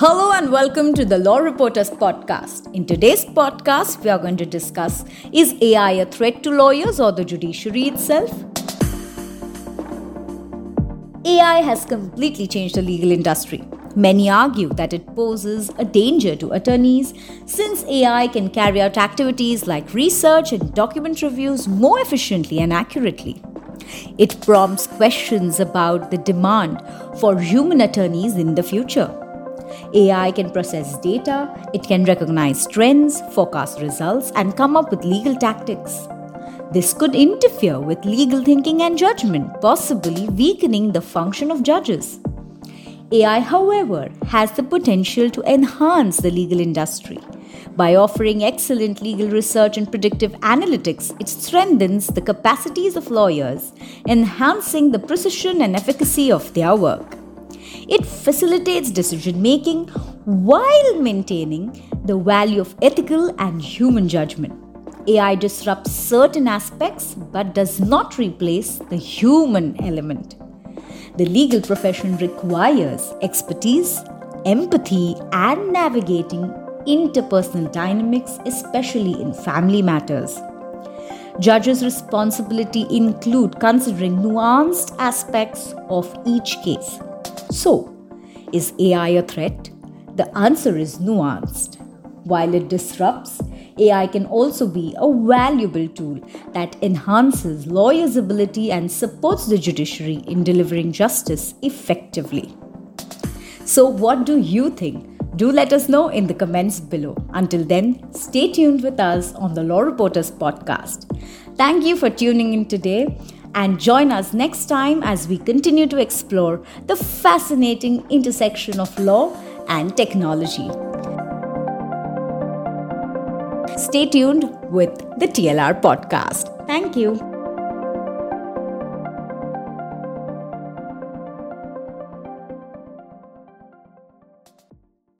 Hello and welcome to the Law Reporters podcast. In today's podcast, we are going to discuss is AI a threat to lawyers or the judiciary itself? AI has completely changed the legal industry. Many argue that it poses a danger to attorneys since AI can carry out activities like research and document reviews more efficiently and accurately. It prompts questions about the demand for human attorneys in the future. AI can process data, it can recognize trends, forecast results, and come up with legal tactics. This could interfere with legal thinking and judgment, possibly weakening the function of judges. AI, however, has the potential to enhance the legal industry. By offering excellent legal research and predictive analytics, it strengthens the capacities of lawyers, enhancing the precision and efficacy of their work. It facilitates decision making while maintaining the value of ethical and human judgment. AI disrupts certain aspects but does not replace the human element. The legal profession requires expertise, empathy, and navigating interpersonal dynamics, especially in family matters. Judges' responsibility include considering nuanced aspects of each case. So, is AI a threat? The answer is nuanced. While it disrupts, AI can also be a valuable tool that enhances lawyers' ability and supports the judiciary in delivering justice effectively. So, what do you think? Do let us know in the comments below. Until then, stay tuned with us on the Law Reporters podcast. Thank you for tuning in today and join us next time as we continue to explore the fascinating intersection of law and technology. Stay tuned with the TLR podcast. Thank you.